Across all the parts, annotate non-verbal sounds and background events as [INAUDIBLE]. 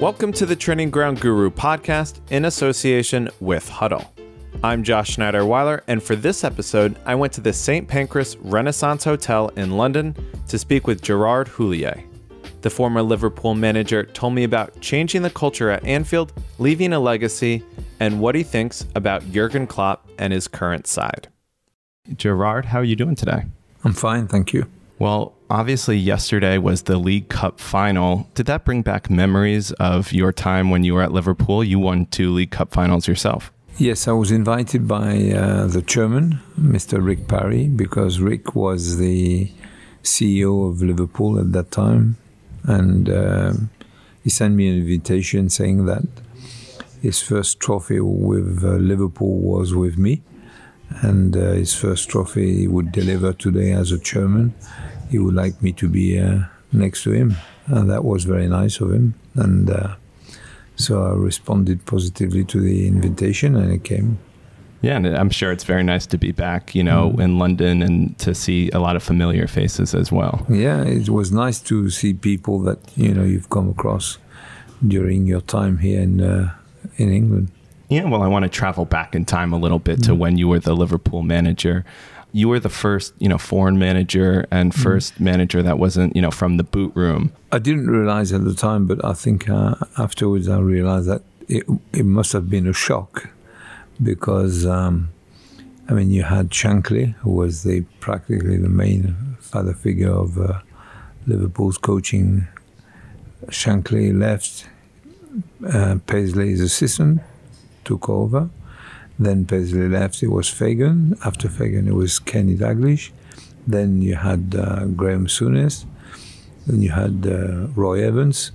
Welcome to the Training Ground Guru podcast in association with Huddle. I'm Josh Schneider Weiler, and for this episode, I went to the St. Pancras Renaissance Hotel in London to speak with Gerard Houllier. The former Liverpool manager told me about changing the culture at Anfield, leaving a legacy, and what he thinks about Jurgen Klopp and his current side. Gerard, how are you doing today? I'm fine, thank you. Well, obviously, yesterday was the League Cup final. Did that bring back memories of your time when you were at Liverpool? You won two League Cup finals yourself. Yes, I was invited by uh, the chairman, Mr. Rick Parry, because Rick was the CEO of Liverpool at that time. And uh, he sent me an invitation saying that his first trophy with uh, Liverpool was with me. And uh, his first trophy he would deliver today as a chairman he would like me to be uh, next to him. And that was very nice of him. And uh, so I responded positively to the invitation and it came. Yeah, and I'm sure it's very nice to be back, you know, mm. in London and to see a lot of familiar faces as well. Yeah, it was nice to see people that, you know, you've come across during your time here in, uh, in England. Yeah, well, I want to travel back in time a little bit mm. to when you were the Liverpool manager you were the first, you know, foreign manager and 1st mm. manager that wasn't, you know, from the boot room. I didn't realize at the time, but I think uh, afterwards I realized that it, it must have been a shock because, um, I mean, you had Shankly, who was the practically the main father figure of uh, Liverpool's coaching. Shankly left. Uh, Paisley's assistant took over then Paisley left, it was Fagan. After Fagan, it was Kenny Dalglish. Then you had uh, Graham Souness. Then you had uh, Roy Evans.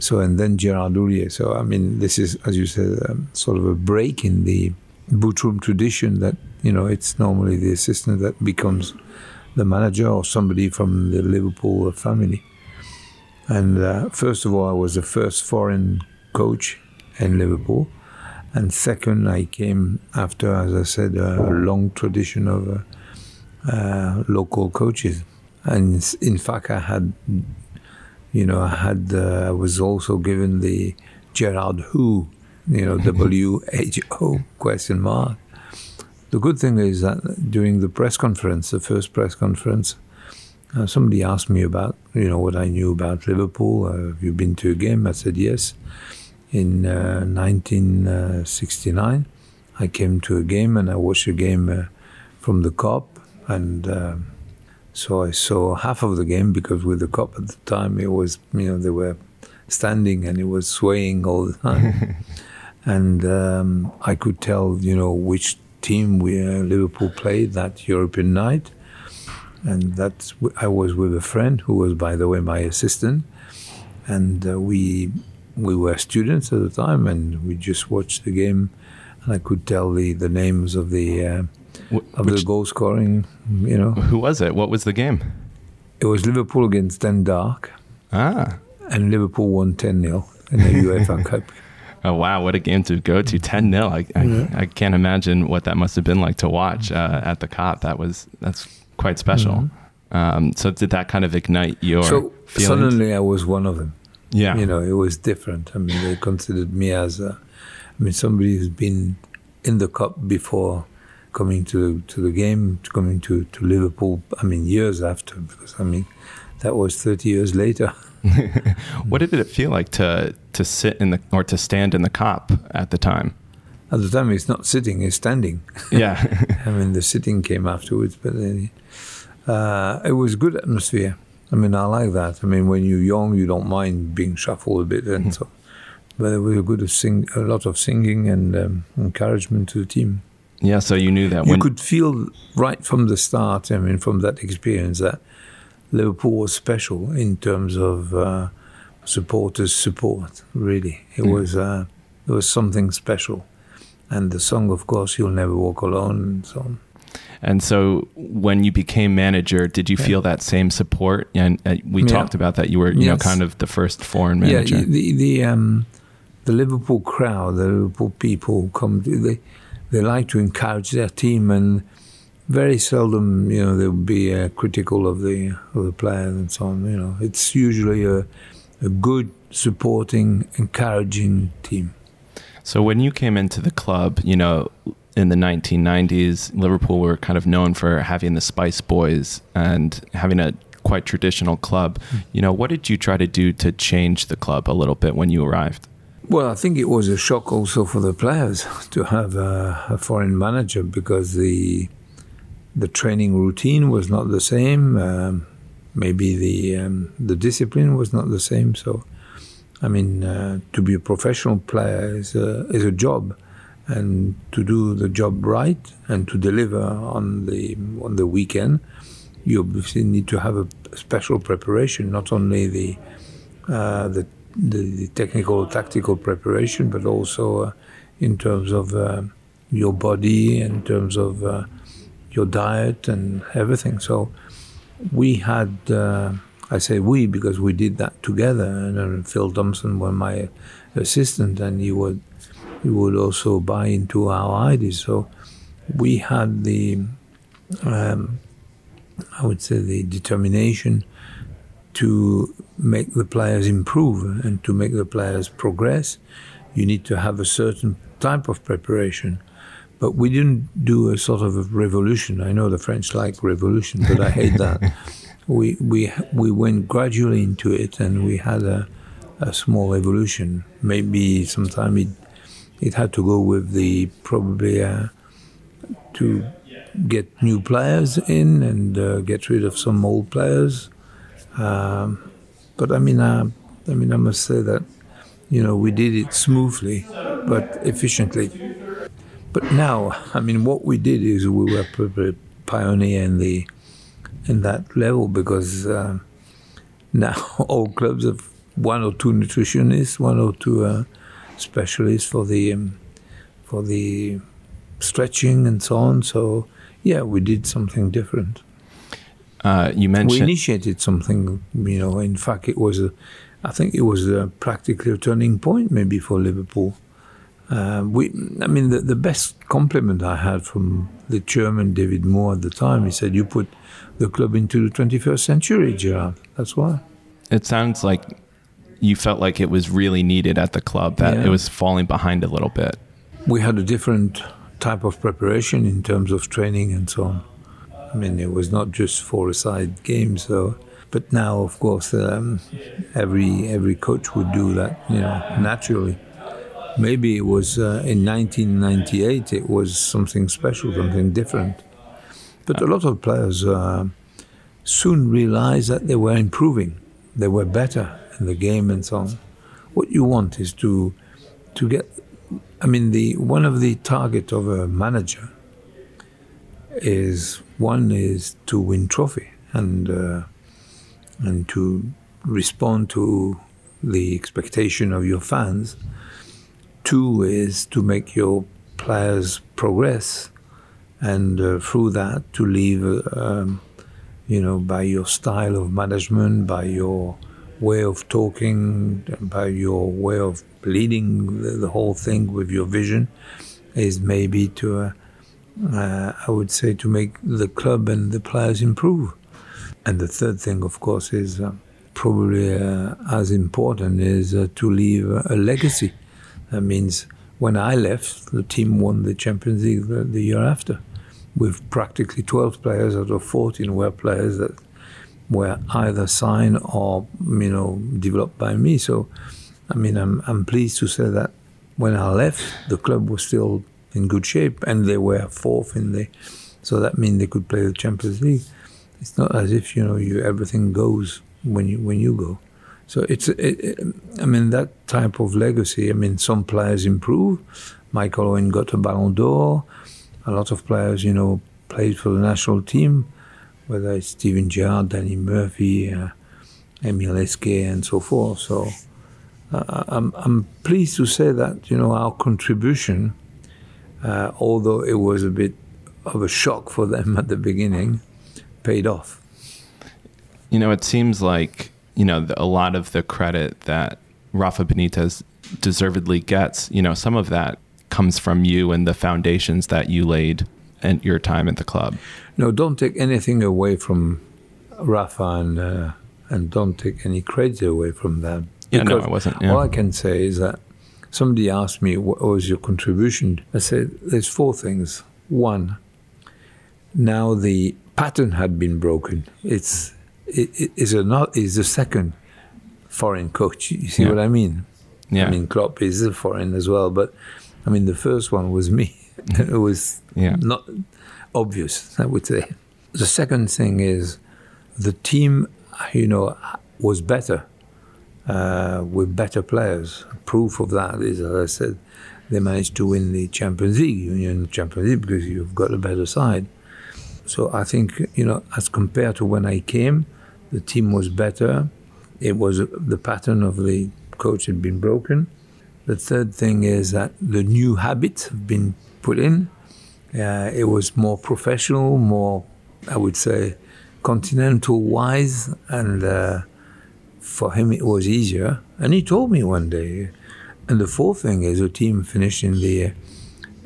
So, and then Gerard Houllier. So, I mean, this is, as you said, um, sort of a break in the boot room tradition that, you know, it's normally the assistant that becomes the manager or somebody from the Liverpool family. And uh, first of all, I was the first foreign coach in Liverpool. And second, I came after, as I said, a long tradition of uh, uh, local coaches. And in fact, I had, you know, I had, uh, I was also given the Gerard Who, you know, [LAUGHS] W H O question mark. The good thing is that during the press conference, the first press conference, uh, somebody asked me about, you know, what I knew about Liverpool. Uh, have you been to a game? I said yes in uh, 1969. I came to a game and I watched a game uh, from the Kop, and uh, so I saw half of the game because with the Kop at the time it was you know they were standing and it was swaying all the time, [LAUGHS] and um, I could tell you know which team we uh, Liverpool played that European night, and that's I was with a friend who was by the way my assistant, and uh, we we were students at the time, and we just watched the game, and I could tell the, the names of the uh, of Which, the goal scoring. You know, who was it? What was the game? It was Liverpool against Dundalk. Ah, and Liverpool won ten 0 in the [LAUGHS] UEFA Cup. Oh wow, what a game to go to! Ten 0 I, I. I, can't imagine what that must have been like to watch uh, at the Kop. That was that's quite special. Mm-hmm. Um, so did that kind of ignite your? So feelings? suddenly I was one of them. Yeah. You know, it was different. I mean, they considered me as a, I mean, somebody who's been in the Kop before coming to to the game, coming to, to Liverpool, I mean, years after, because I mean, that was 30 years later. [LAUGHS] what did it feel like to to sit in the or to stand in the Kop at the time? At the time, it's not sitting; it's standing. Yeah, [LAUGHS] I mean, the sitting came afterwards, but uh, it was good atmosphere. I mean, I like that. I mean, when you're young, you don't mind being shuffled a bit, and mm-hmm. so. But there was a good of sing, a lot of singing and um, encouragement to the team. Yeah, so you knew that you could feel right from the start. I mean, from that experience, that Liverpool was special in terms of uh, supporters' support. Really, it mm. was uh, it was something special, and the song, of course, "You'll Never Walk Alone," and so on. And so when you became manager, did you feel that same support? And uh, we yeah. talked about that you were, you yes. know, kind of the first foreign manager. Yeah, the the um, the Liverpool crowd, the Liverpool people come. They they like to encourage their team, and very seldom, you know, they'll be uh, critical of the of the players and so on. You know, it's usually a a good supporting, encouraging team. So when you came into the club, you know, in the 1990s, Liverpool were kind of known for having the Spice Boys and having a quite traditional club. Mm. You know, what did you try to do to change the club a little bit when you arrived? Well, I think it was a shock also for the players [LAUGHS] to have a, a foreign manager because the the training routine was not the same. Um, maybe the um, the discipline was not the same. So, I mean, uh, to be a professional player is a, is a job, and to do the job right and to deliver on the on the weekend, you obviously need to have a special preparation, not only the uh, the, the, the, technical tactical preparation, but also uh, in terms of uh, your body, in terms of uh, your diet and everything. So we had, uh, I say we because we did that together, and Phil Thompson was my assistant, and he would he would also buy into our ideas. So we had the um, I would say, the determination to make the players improve and to make the players progress, you need to have a certain type of preparation. But we didn't do a sort of a revolution. I know the French like revolution, but I hate that. [LAUGHS] we we we went gradually into it, and we had a, a small evolution. Maybe sometime it it had to go with the probably uh, to get new players in and uh, get rid of some old players. Um, but I mean, uh, I mean, I must say that you know we did it smoothly but efficiently. But now, I mean, what we did is we were probably pioneer in the in that level because uh, [LAUGHS] now all clubs have one or two nutritionists, one or two specialists for the um, for the stretching and so on. So yeah, we did something different. Uh, you mentioned we initiated something. You know, in fact, it was a, I think it was a practically a turning point maybe for Liverpool. Uh, we, I mean, the, the best compliment I had from the chairman David Moore at the time, he said, "You put the club into the 21st century, Gerard. That's why." It sounds like you felt like it was really needed at the club. That yeah. it was falling behind a little bit. We had a different type of preparation in terms of training and so on. I mean, it was not just four-a-side games, so. But now, of course, um, every every coach would do that, you know, naturally. Maybe it was uh, in 1998. It was something special, something different. But a lot of players uh, soon realized that they were improving. They were better in the game and so on. What you want is to to get I mean, the one of the target of a manager is one is to win trophy and uh, and to respond to the expectation of your fans. Two is to make your players progress, and uh, through that to leave, um, you know, by your style of management, by your way of talking, by your way of leading the, the whole thing with your vision, is maybe to, uh, uh, I would say, to make the club and the players improve. And the third thing, of course, is uh, probably uh, as important is uh, to leave a legacy. That means when I left, the team won the Champions League the, the year after, with practically 12 players out of 14 were players that were either signed or you know developed by me. So, I mean, I'm I'm pleased to say that when I left, the club was still in good shape, and they were fourth in the. So that means they could play the Champions League. It's not as if you know you everything goes when you when you go. So it's it, it, I mean that type of legacy. I mean some players improve. Michael Owen got a Ballon d'Or. A lot of players, you know, played for the national team whether it's Steven Gerrard, Danny Murphy, uh, Emile Heskey, and so forth. So uh, I'm, I'm pleased to say that you know our contribution, uh, although it was a bit of a shock for them [LAUGHS] at the beginning, paid off. You know, it seems like you know a lot of the credit that Rafa Benitez deservedly gets. You know, some of that comes from you and the foundations that you laid and your time at the club. No, don't take anything away from Rafa and uh, and don't take any credit away from that. Yeah, no, I wasn't. Yeah. All I can say is that somebody asked me what was your contribution. I said there's four things. One, now the pattern had been broken. It's it, it is a not is the second foreign coach. You see Yeah. what I mean? Yeah. I mean Klopp is a foreign as well, but I mean the first one was me. [LAUGHS] it was Yeah. not obvious, I would say. The second thing is the team, you know, was better uh, with better players. Proof of that is, as I said, they managed to win the Champions League. You win the Champions League because you've got a better side. So I think, you know, as compared to when I came, the team was better. It was the pattern of the coach had been broken. The third thing is that the new habits have been put in. Uh, it was more professional, more, I would say, continental wise, and uh, for him it was easier. And he told me one day. And the fourth thing is the team finished in the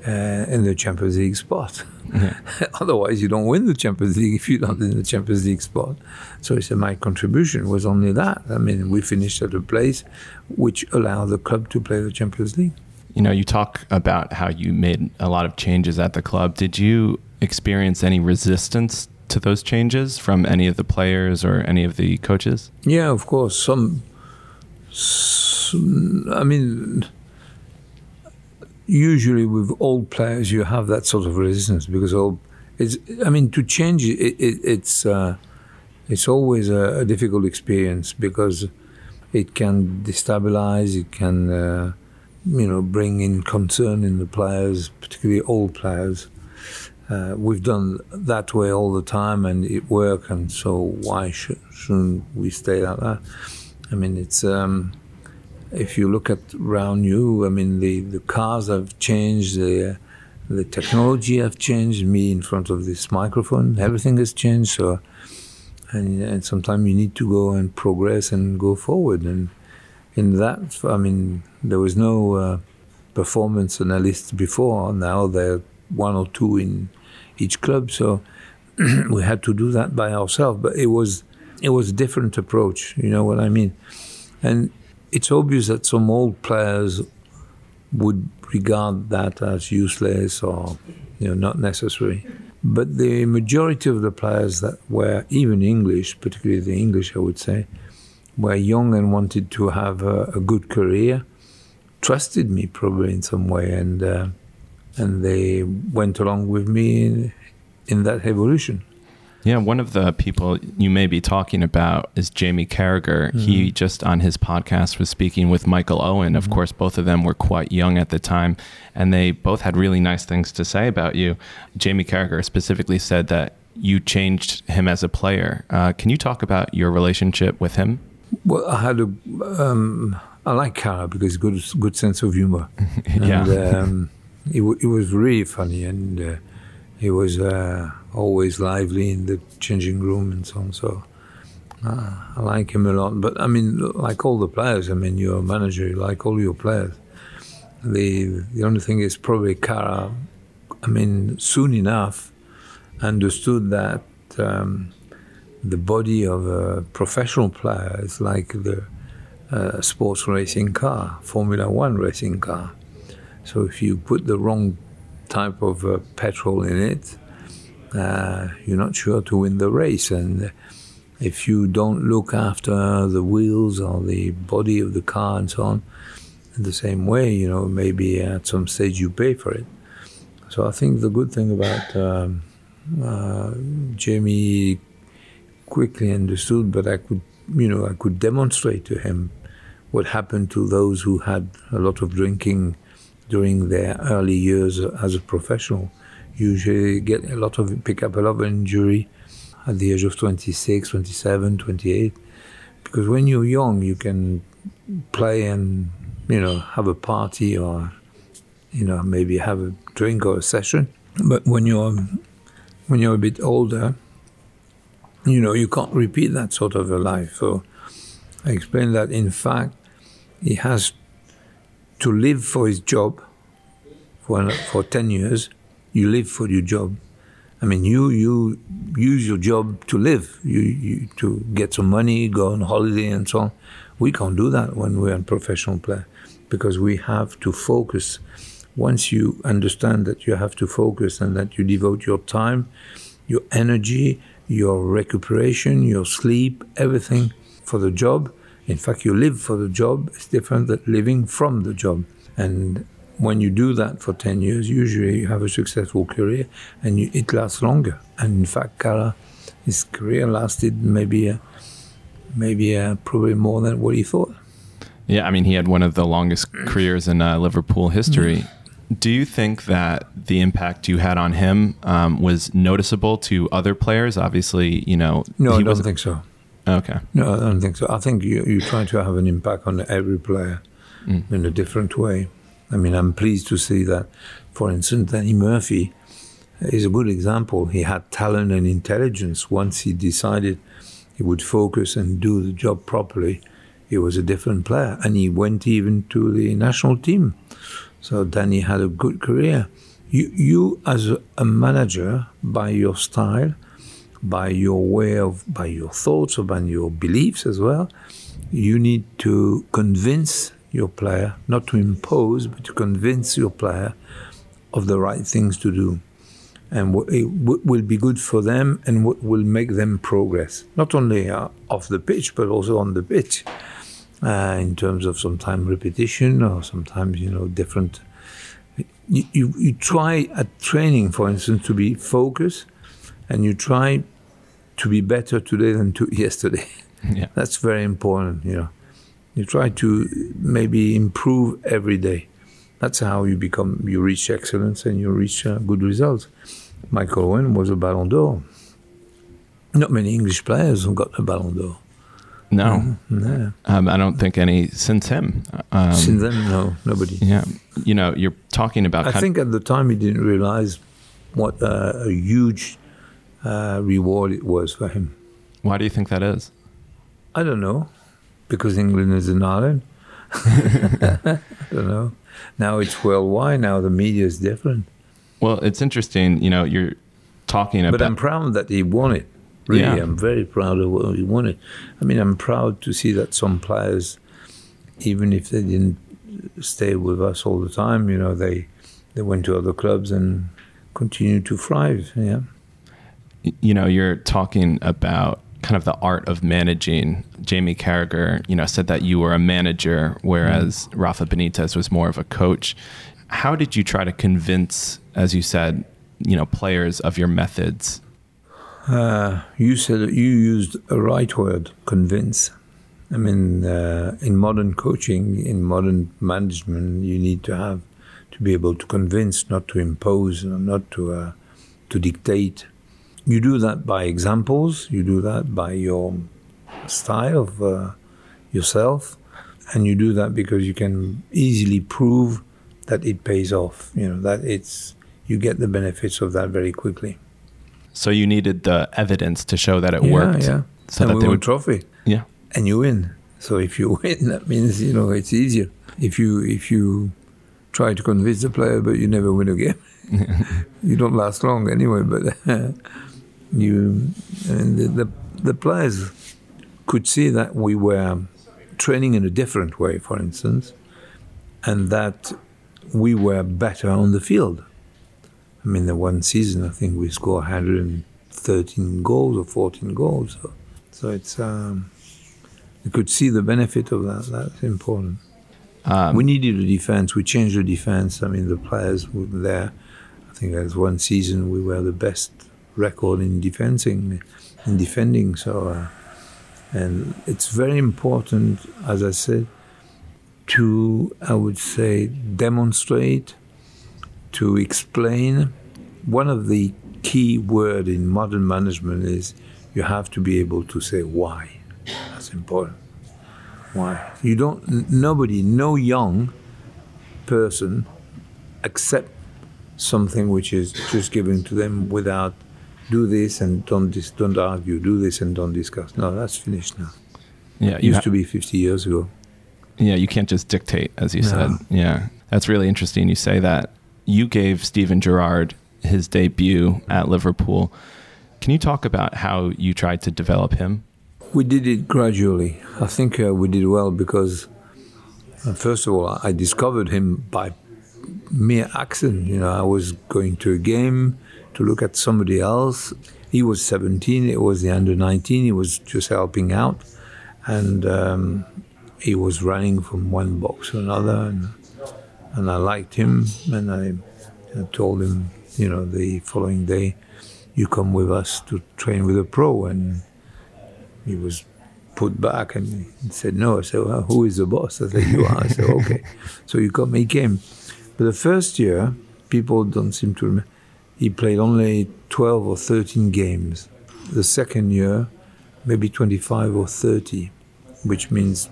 uh, in the Champions League spot. [LAUGHS] Otherwise, you don't win the Champions League if you're not in the Champions League spot. So he said my contribution was only that. I mean, we finished at a place which allowed the club to play the Champions League. You know, you talk about how you made a lot of changes at the club. Did you experience any resistance to those changes from any of the players or any of the coaches? Yeah, of course. Some, some I mean, usually with old players, you have that sort of resistance because old. It's. I mean, to change it, it it's uh, it's always a, a difficult experience because it can destabilize. It can, uh, you know, bring in concern in the players, particularly old players. Uh, we've done that way all the time, and it worked. And so, why sh- shouldn't we stay like that? I mean, it's um, if you look at around you. I mean, the, the cars have changed. The the technology have changed. Me in front of this microphone, everything has changed. So, and, and sometimes you need to go and progress and go forward. And in that, I mean, there was no uh, performance analyst before. Now there are one or two in each club. So [CLEARS THROAT] we had to do that by ourselves. But it was it was a different approach. You know what I mean? And it's obvious that some old players would regard that as useless or you know not necessary. But the majority of the players that were even English, particularly the English, I would say, were young and wanted to have a, a good career, trusted me probably in some way, and uh, and they went along with me in, in that evolution. Yeah, one of the people you may be talking about is Jamie Carragher. He just on his podcast was speaking with Michael Owen. Of course, both of them were quite young at the time, and they both had really nice things to say about you. Jamie Carragher specifically said that you changed him as a player. Uh, can you talk about your relationship with him? Well, I had a, um, I like Carra because good, good sense of humor. [LAUGHS] Yeah. And, um, he, w- was really funny and uh, he was uh, always lively in the changing room and so on. So uh, I like him a lot. But I mean, like all the players, I mean, you're a manager, you like all your players. The, the only thing is probably Carra, I mean, soon enough understood that um, the body of a professional player is like the sports racing car, Formula One racing car. So if you put the wrong type of uh, petrol in it, uh, you're not sure to win the race. And if you don't look after the wheels or the body of the car and so on, in the same way, you know, maybe at some stage you pay for it. So I think the good thing about um, uh, Jamie quickly understood, but I could, you know, I could demonstrate to him what happened to those who had a lot of drinking during their early years as a professional. Usually get a lot of, pick up a lot of injury at the age of 26, 27, 28. Because when you're young, you can play and, you know, have a party or, you know, maybe have a drink or a session. But when you're, when you're a bit older, you know, you can't repeat that sort of a life. So I explained that in fact, he has to live for his job for, for 10 years. You live for your job. I mean, you you use your job to live, you, you to get some money, go on holiday, and so on. We can't do that when we're a professional player because we have to focus. Once you understand that you have to focus and that you devote your time, your energy, your recuperation, your sleep, everything for the job. In fact, you live for the job. It's different than living from the job. And when you do that for 10 years, usually you have a successful career and you, it lasts longer. And in fact, Carra, his career lasted maybe, uh, maybe uh, probably more than what he thought. Yeah, I mean, he had one of the longest careers in uh, Liverpool history. Do you think that the impact you had on him um, was noticeable to other players? Obviously, you know. No, I don't think so. Okay. No, I don't think so. I think you, you try to have an impact on every player mm. in a different way. I mean, I'm pleased to see that, for instance, Danny Murphy is a good example. He had talent and intelligence. Once he decided he would focus and do the job properly, he was a different player. And he went even to the national team. So Danny had a good career. You, you as a, a manager, by your style, by your way of, by your thoughts, or by your beliefs as well, you need to convince your player, not to impose, but to convince your player of the right things to do. And what will be good for them and what will make them progress, not only uh, off the pitch, but also on the pitch, uh, in terms of sometimes repetition or sometimes, you know, different. You, you, you try at training, for instance, to be focused and you try to be better today than to [LAUGHS] yesterday. Yeah. That's very important, you know. You try to maybe improve every day. That's how you become, you reach excellence and you reach uh, good results. Michael Owen was a Ballon d'Or. Not many English players have got a Ballon d'Or. No, mm-hmm. no. Um, I don't think any since him. Um, since then, no, nobody. Yeah, you know, you're talking about. I think at the time he didn't realize what uh, a huge uh, reward it was for him. Why do you think that is? I don't know because England is in Ireland. [LAUGHS] I don't know. Now it's worldwide. Now the media is different. Well, it's interesting. You know, you're talking about. But I'm proud that he won it. Really, yeah. I'm very proud of what we won it. I mean, I'm proud to see that some players, even if they didn't stay with us all the time, you know, they they went to other clubs and continued to thrive. Yeah. You know, you're talking about kind of the art of managing. Jamie Carragher, you know, said that you were a manager, whereas mm. Rafa Benitez was more of a coach. How did you try to convince, as you said, you know, players of your methods? Uh, you said you used a right word, convince. I mean, uh, in modern coaching, in modern management, you need to have to be able to convince, not to impose, not to uh, to dictate you do that by examples, you do that by your style of uh, yourself, and you do that because you can easily prove that it pays off, you know, that it's, you get the benefits of that very quickly. So you needed the evidence to show that it yeah, worked. Yeah, so and that we they would trophy. Yeah, and you win. So if you [LAUGHS] win, that means you know it's easier. If you if you try to convince the player, but you never win a game, [LAUGHS] you don't last long anyway. But [LAUGHS] you and the, the, the players could see that we were training in a different way, for instance, and that we were better on the field. I mean, the one season, I think we scored 113 goals or 14 goals. So, so it's um, you could see the benefit of that. That's important. Um, we needed a defense. We changed the defense. I mean, the players were there. I think as one season we were the best record in defending, in defending. So, uh, and it's very important, as I said, to I would say demonstrate, to explain. One of the key word in modern management is you have to be able to say why. That's important. Why? You don't. Nobody, no young person, accept something which is just given to them without do this and don't dis- don't argue, do this and don't discuss. No, that's finished now. Yeah, it used ha- to be 50 years ago. Yeah, you can't just dictate, as you no. said. Yeah, that's really interesting. You say that you gave Steven Gerrard his debut at Liverpool. Can you talk about how you tried to develop him? We did it gradually. I think uh, we did well because, uh, first of all, I discovered him by mere accident. You know, I was going to a game to look at somebody else. He was 17, it was the under 19, he was just helping out. And um, he was running from one box to another. And, and I liked him. And I, I told him, you know, the following day, you come with us to train with a pro. And he was put back and said, no. I said, well, who is the boss? I said, you are. I said, okay. [LAUGHS] so you come, he came. But the first year, people don't seem to remember, he played only 12 or 13 games. The second year, maybe 25 or 30, which means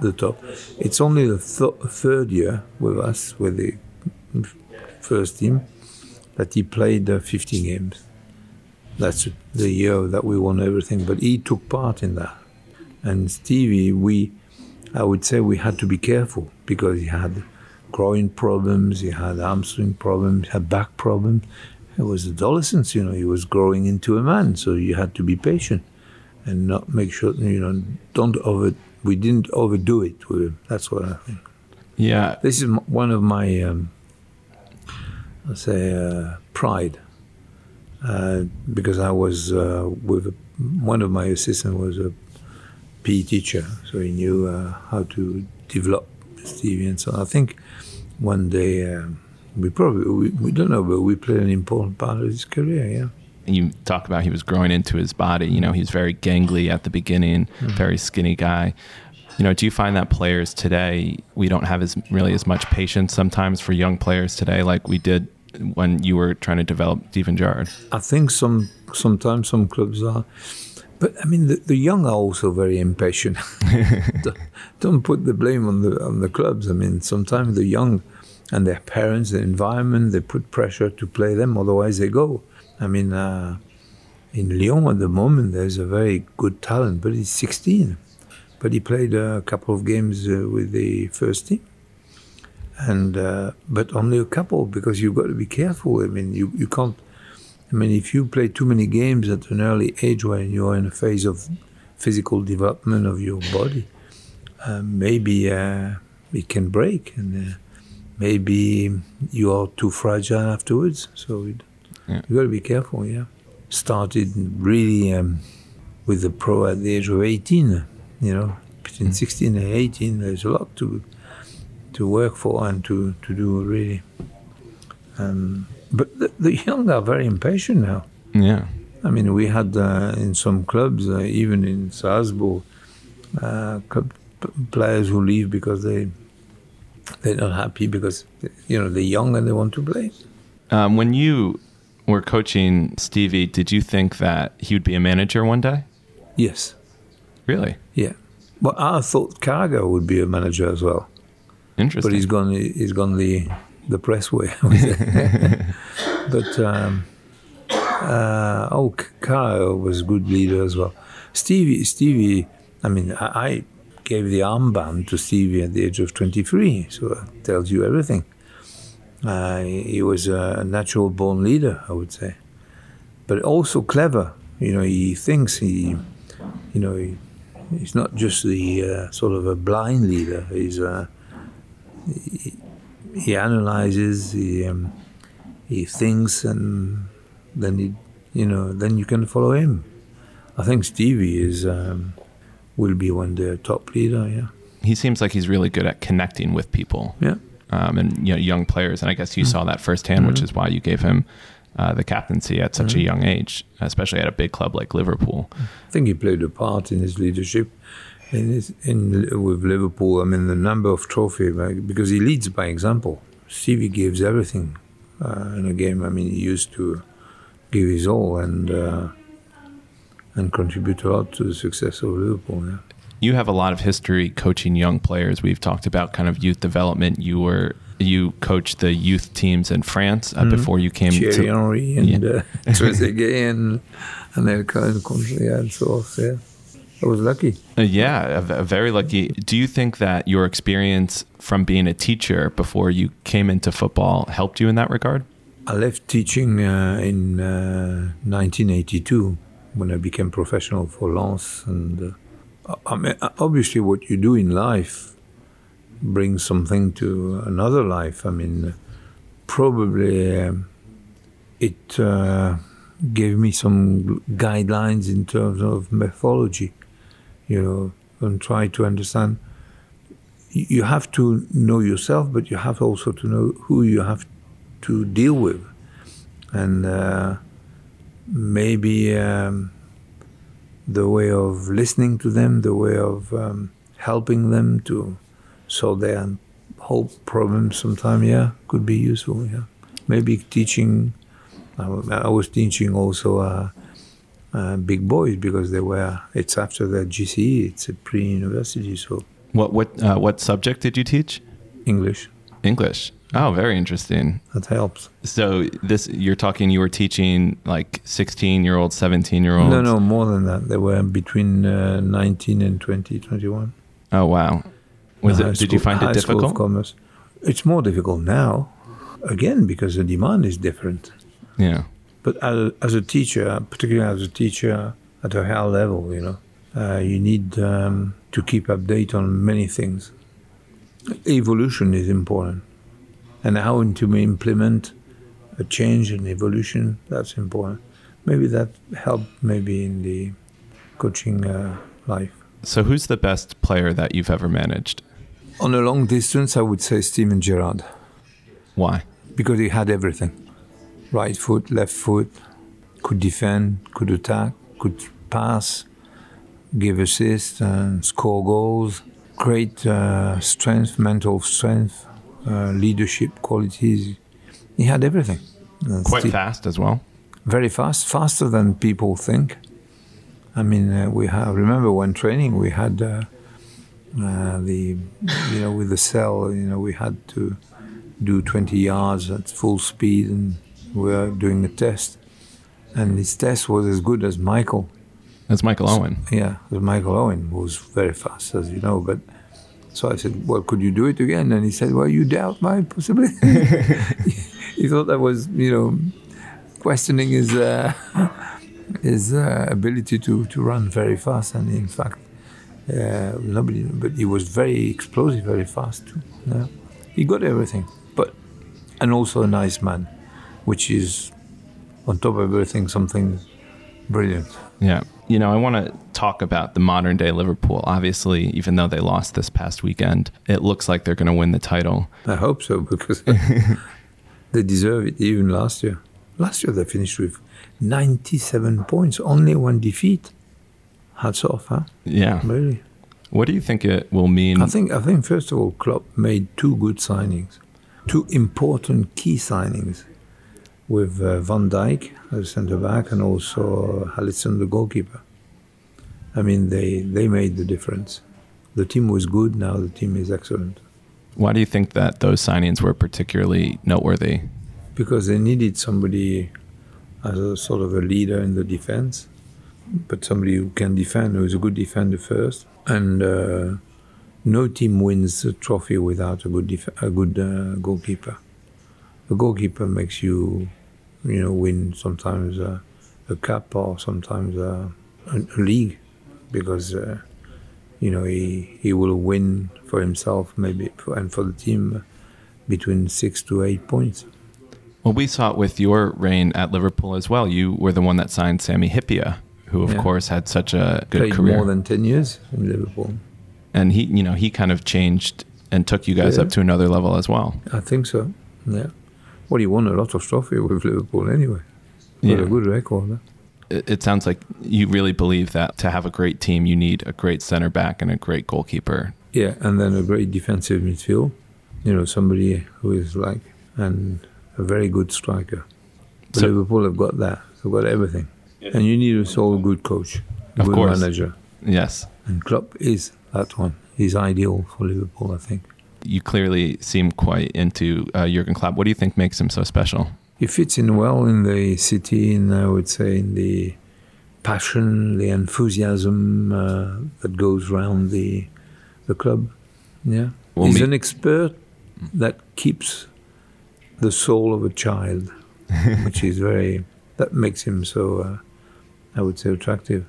the top. It's only the th- third year with us, with the first team, that he played uh, 50 games. That's the year that we won everything, but he took part in that. And Stevie, we, I would say we had to be careful because he had groin problems, he had hamstring problems, he had back problems. It was adolescence, you know, he was growing into a man, so you had to be patient and not make sure, you know, don't over, we didn't overdo it with him. That's what I think. Yeah. This is one of my, um, I say, uh, pride. Uh, because I was uh, with a, one of my assistants was a PE teacher, so he knew uh, how to develop Stevie, and so I think one day um, we probably we, we, don't know, but we played an important part of his career. Yeah. You talk about he was growing into his body. You know, he's very gangly at the beginning, mm-hmm. very skinny guy. You know, do you find that players today we don't have as really as much patience sometimes for young players today like we did when you were trying to develop Steven Gerrard? I think some sometimes some clubs are. But I mean, the, the young are also very impatient. [LAUGHS] don't, don't, put the blame on the on the clubs. I mean, sometimes the young and their parents, the environment, they put pressure to play them. Otherwise, they go. I mean, uh, in Lyon at the moment, there's a very good talent, but he's 16. But he played a couple of games uh, with the first team and uh, but only a couple because you've got to be careful. I mean, you, you can't. I mean, if you play too many games at an early age when you're in a phase of physical development of your body, uh, maybe uh, it can break, and uh, maybe you are too fragile afterwards. So it, yeah. you got to be careful. Yeah, started really um, with the pro at the age of 18. You know, between mm. 16 and 18, there's a lot to to work for and to, to do really. Um, but the, the, young are very impatient now. Yeah. I mean, we had uh, in some clubs, uh, even in Salzburg, uh, players who leave because they they're not happy because you know they're young and they want to play. Um, when you were coaching Stevie, did you think that he would be a manager one day? Yes. Really? Yeah. Well, I thought Carragher would be a manager as well. Interesting. But he's gone. He's gone the the press way. [LAUGHS] [LAUGHS] but um, uh, oh, Kyle was a good leader as well. Stevie, Stevie. I mean, I, I gave the armband to Stevie at the age of 23, so that tells you everything. Uh, he was a natural born leader, I would say, but also clever. You know, he thinks he, you know, he, he's not just the uh, sort of a blind leader. He's a he, he analyzes, he um, he thinks, and then he, you know, then you can follow him. I think Stevie is um, will be one day a top leader. Yeah, he seems like he's really good at connecting with people. Yeah, um, and you know, young players, and I guess you mm-hmm. saw that firsthand, mm-hmm. which is why you gave him. Uh, the captaincy at such mm-hmm. a young age, especially at a big club like Liverpool. I think he played a part in his leadership in, in, with Liverpool, I mean, the number of trophies, because he leads by example. Stevie gives everything uh, in a game. I mean, he used to give his all and uh, and contribute a lot to the success of Liverpool. Yeah. You have a lot of history coaching young players. We've talked about kind of youth development. You were you coached the youth teams in France uh, mm-hmm. before you came Thierry to Henry and yeah. uh, [LAUGHS] Trezeguet and and then and so forth. Yeah. I was lucky. Uh, yeah, very lucky. Do you think that your experience from being a teacher before you came into football helped you in that regard? I left teaching uh, in uh, 1982 when I became professional for Lens. And uh, I mean, obviously, what you do in life brings something to another life. I mean, probably um, it uh, gave me some guidelines in terms of methodology, you know, and try to understand. You have to know yourself, but you have also to know who you have to deal with. And uh, maybe um, the way of listening to them, the way of um, helping them to solve their whole problem sometime, yeah, could be useful, yeah. Maybe teaching, I, I was teaching also uh, uh, big boys because they were, it's after the GCE, it's a pre-university, so. What, what, uh, what subject did you teach? English. English. Oh, very interesting. That helps. So this you're talking you were teaching like 16 year olds, 17 year olds. No, no, more than that. They were between uh, 19 and 20, 21. Oh wow. Was high it did you find it high difficult? commerce. It's more difficult now, again because the demand is different. Yeah. But as, as a teacher, particularly as a teacher at a higher level, you know, uh, you need um, to keep update on many things. Evolution is important, and how to implement a change and evolution that's important. Maybe that helped maybe in the coaching uh, life. So who's the best player that you've ever managed? On a long distance, I would say Steven Gerrard. Why? because he had everything right foot, left foot, could defend, could attack, could pass, give assists, and score goals. Great uh, strength, mental strength, uh, leadership qualities. He had everything. Uh, Quite fast as well. very fast, faster than people think. I mean, uh, we have. Remember when training, we had uh, uh, the, you know, with the cell, you know, we had to do 20 yards at full speed, and we were doing a test, and his test was as good as Michael. That's Michael Owen. Yeah, Michael Owen was very fast, as you know. But so I said, "Well, could you do it again?" And he said, "Well, you doubt my possibility." [LAUGHS] he thought that was, you know, questioning his uh, his uh, ability to to run very fast. And in fact, uh, nobody. But he was very explosive, very fast too. Yeah. He got everything, but and also a nice man, which is on top of everything something brilliant. Yeah. You know, I want to talk about the modern day Liverpool. Obviously, even though they lost this past weekend, it looks like they're going to win the title. I hope so because [LAUGHS] they deserve it even last year. Last year they finished with 97 points, only one defeat. Hats off, huh? Yeah. Really. What do you think it will mean? I think I think first of all, Klopp made two good signings, two important key signings, with uh, Van Dijk as centre back and also Alisson the goalkeeper. I mean, they they made the difference. The team was good. Now the team is excellent. Why do you think that those signings were particularly noteworthy? because they needed somebody as a sort of a leader in the defense, but somebody who can defend, who is a good defender first. And uh, no team wins a trophy without a good def- a good uh, goalkeeper. A goalkeeper makes you, you know, win sometimes a, a cup or sometimes a, a, a league, because uh, you know he he will win for himself maybe for, and for the team between six to eight points. Well, we saw it with your reign at Liverpool as well. You were the one that signed Sami Hyypia, who of Yeah. course had such a good played career. more than 10 years in Liverpool. and he, you know, he kind of changed and took you guys Yeah. up to another level as well. I think so. Yeah. Well, he won a lot of trophy with Liverpool anyway. Got Yeah. a good record. Huh? It, it sounds like you really believe that to have a great team, you need a great center back and a great goalkeeper. Yeah, and then a great defensive midfield. You know, somebody who is like, and a very good striker. So- Liverpool have got that. They've got everything. And you need a a good coach, Of good course. manager. Yes. And Klopp is that one. He's ideal for Liverpool, I think. You clearly seem quite into uh, Jurgen Klopp. What do you think makes him so special? He fits in well in the city, and I would say in the passion, the enthusiasm uh, that goes around the the club. Yeah, Well, he's me- an expert that keeps the soul of a child. [LAUGHS] which is very that makes him so uh, I would say attractive.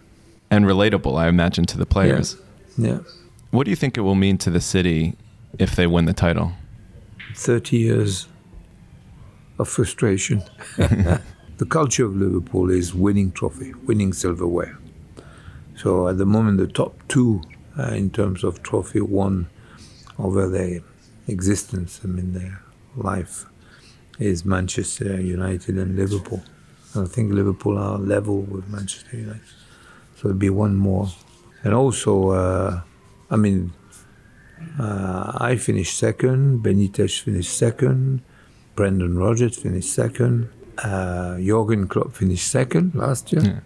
And relatable, I imagine, to the players. Yeah. What do you think it will mean to the city if they win the title? 30 years of frustration. [LAUGHS] the culture of Liverpool is winning trophy, winning silverware. So at the moment, the top two uh, in terms of trophy won over their existence, I mean, their life, is Manchester United and Liverpool. And I think Liverpool are level with Manchester United. So there'll be one more. And also, uh, I mean, uh, I finished second, Benitez finished second, Brendan Rodgers finished second, uh, Jurgen Klopp finished second last year. Yeah.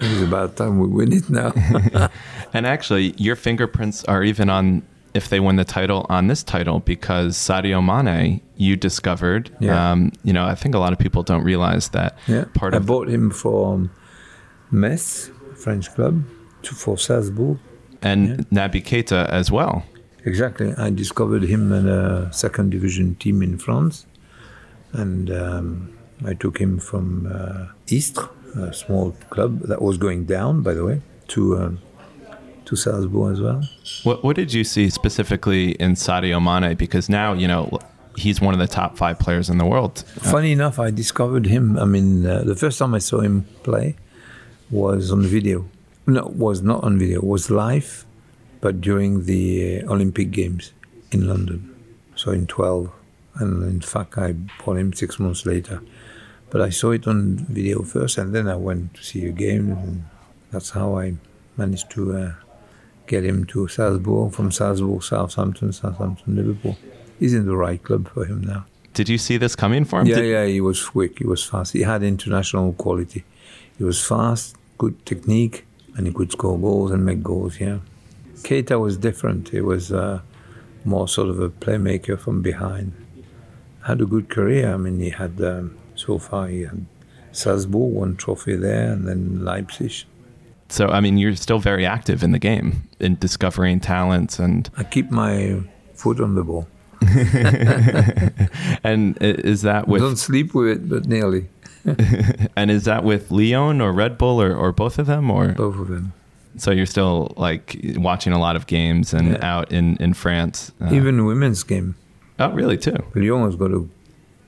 It's about time we win it now. [LAUGHS] and actually, your fingerprints are even on if they win the title on this title because Sadio Mane, you discovered. Yeah. Um, you know, I think a lot of people don't realize that. Yeah. Part of I of bought him from Metz, French club, to for Salzburg, and yeah. Naby Keita as well. Exactly. I discovered him in a second division team in France, and um, I took him from uh, Istres, a small club that was going down, by the way, to. Um, to Salzburg as well. What What did you see specifically in Sadio Mane? Because now you know he's one of the top five players in the world. Funny enough, I discovered him. I mean, uh, the first time I saw him play was on video. No, was not on video. Was live, but during the Olympic Games in London. So in 12, and in fact, I bought him six months later. But I saw it on video first, and then I went to see a game, and that's how I managed to uh, get him to Salzburg, from Salzburg, Southampton, Southampton, Liverpool. He's in the right club for him now. Did you see this coming for him? Yeah, Did- yeah, he was quick, he was fast. He had international quality. He was fast, good technique, and he could score goals and make goals, yeah. Keita was different. He was uh, more sort of a playmaker from behind. Had a good career. I mean, he had, um, so far, he had Salzburg, one trophy there, and then Leipzig. So, I mean, you're still very active in the game in discovering talents and. I keep my foot on the ball. [LAUGHS] and is that with. Don't sleep with it, but nearly. [LAUGHS] and is that with Lyon or Red Bull or, or both of them? or Both of them. So you're still like watching a lot of games and yeah. out in, in France? Uh, Even women's game. Oh, really, too? Lyon has got a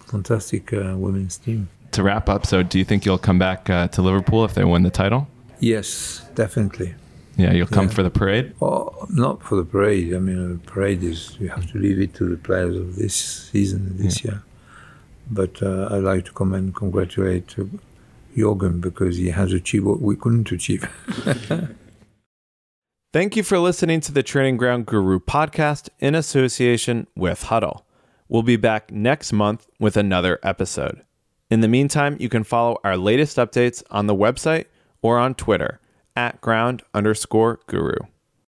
fantastic uh, women's team. To wrap up, so do you think you'll come back uh, to Liverpool if they win the title? Yes, definitely. Yeah, you'll come yeah. for the parade? Oh, not for the parade. I mean, the parade is, you have to leave it to the players of this season, this yeah. year. But uh, I'd like to come and congratulate Jurgen because he has achieved what we couldn't achieve. [LAUGHS] Thank you for listening to the Training Ground Guru podcast in association with Hudl. We'll be back next month with another episode. In the meantime, you can follow our latest updates on the website or on Twitter at ground underscore guru.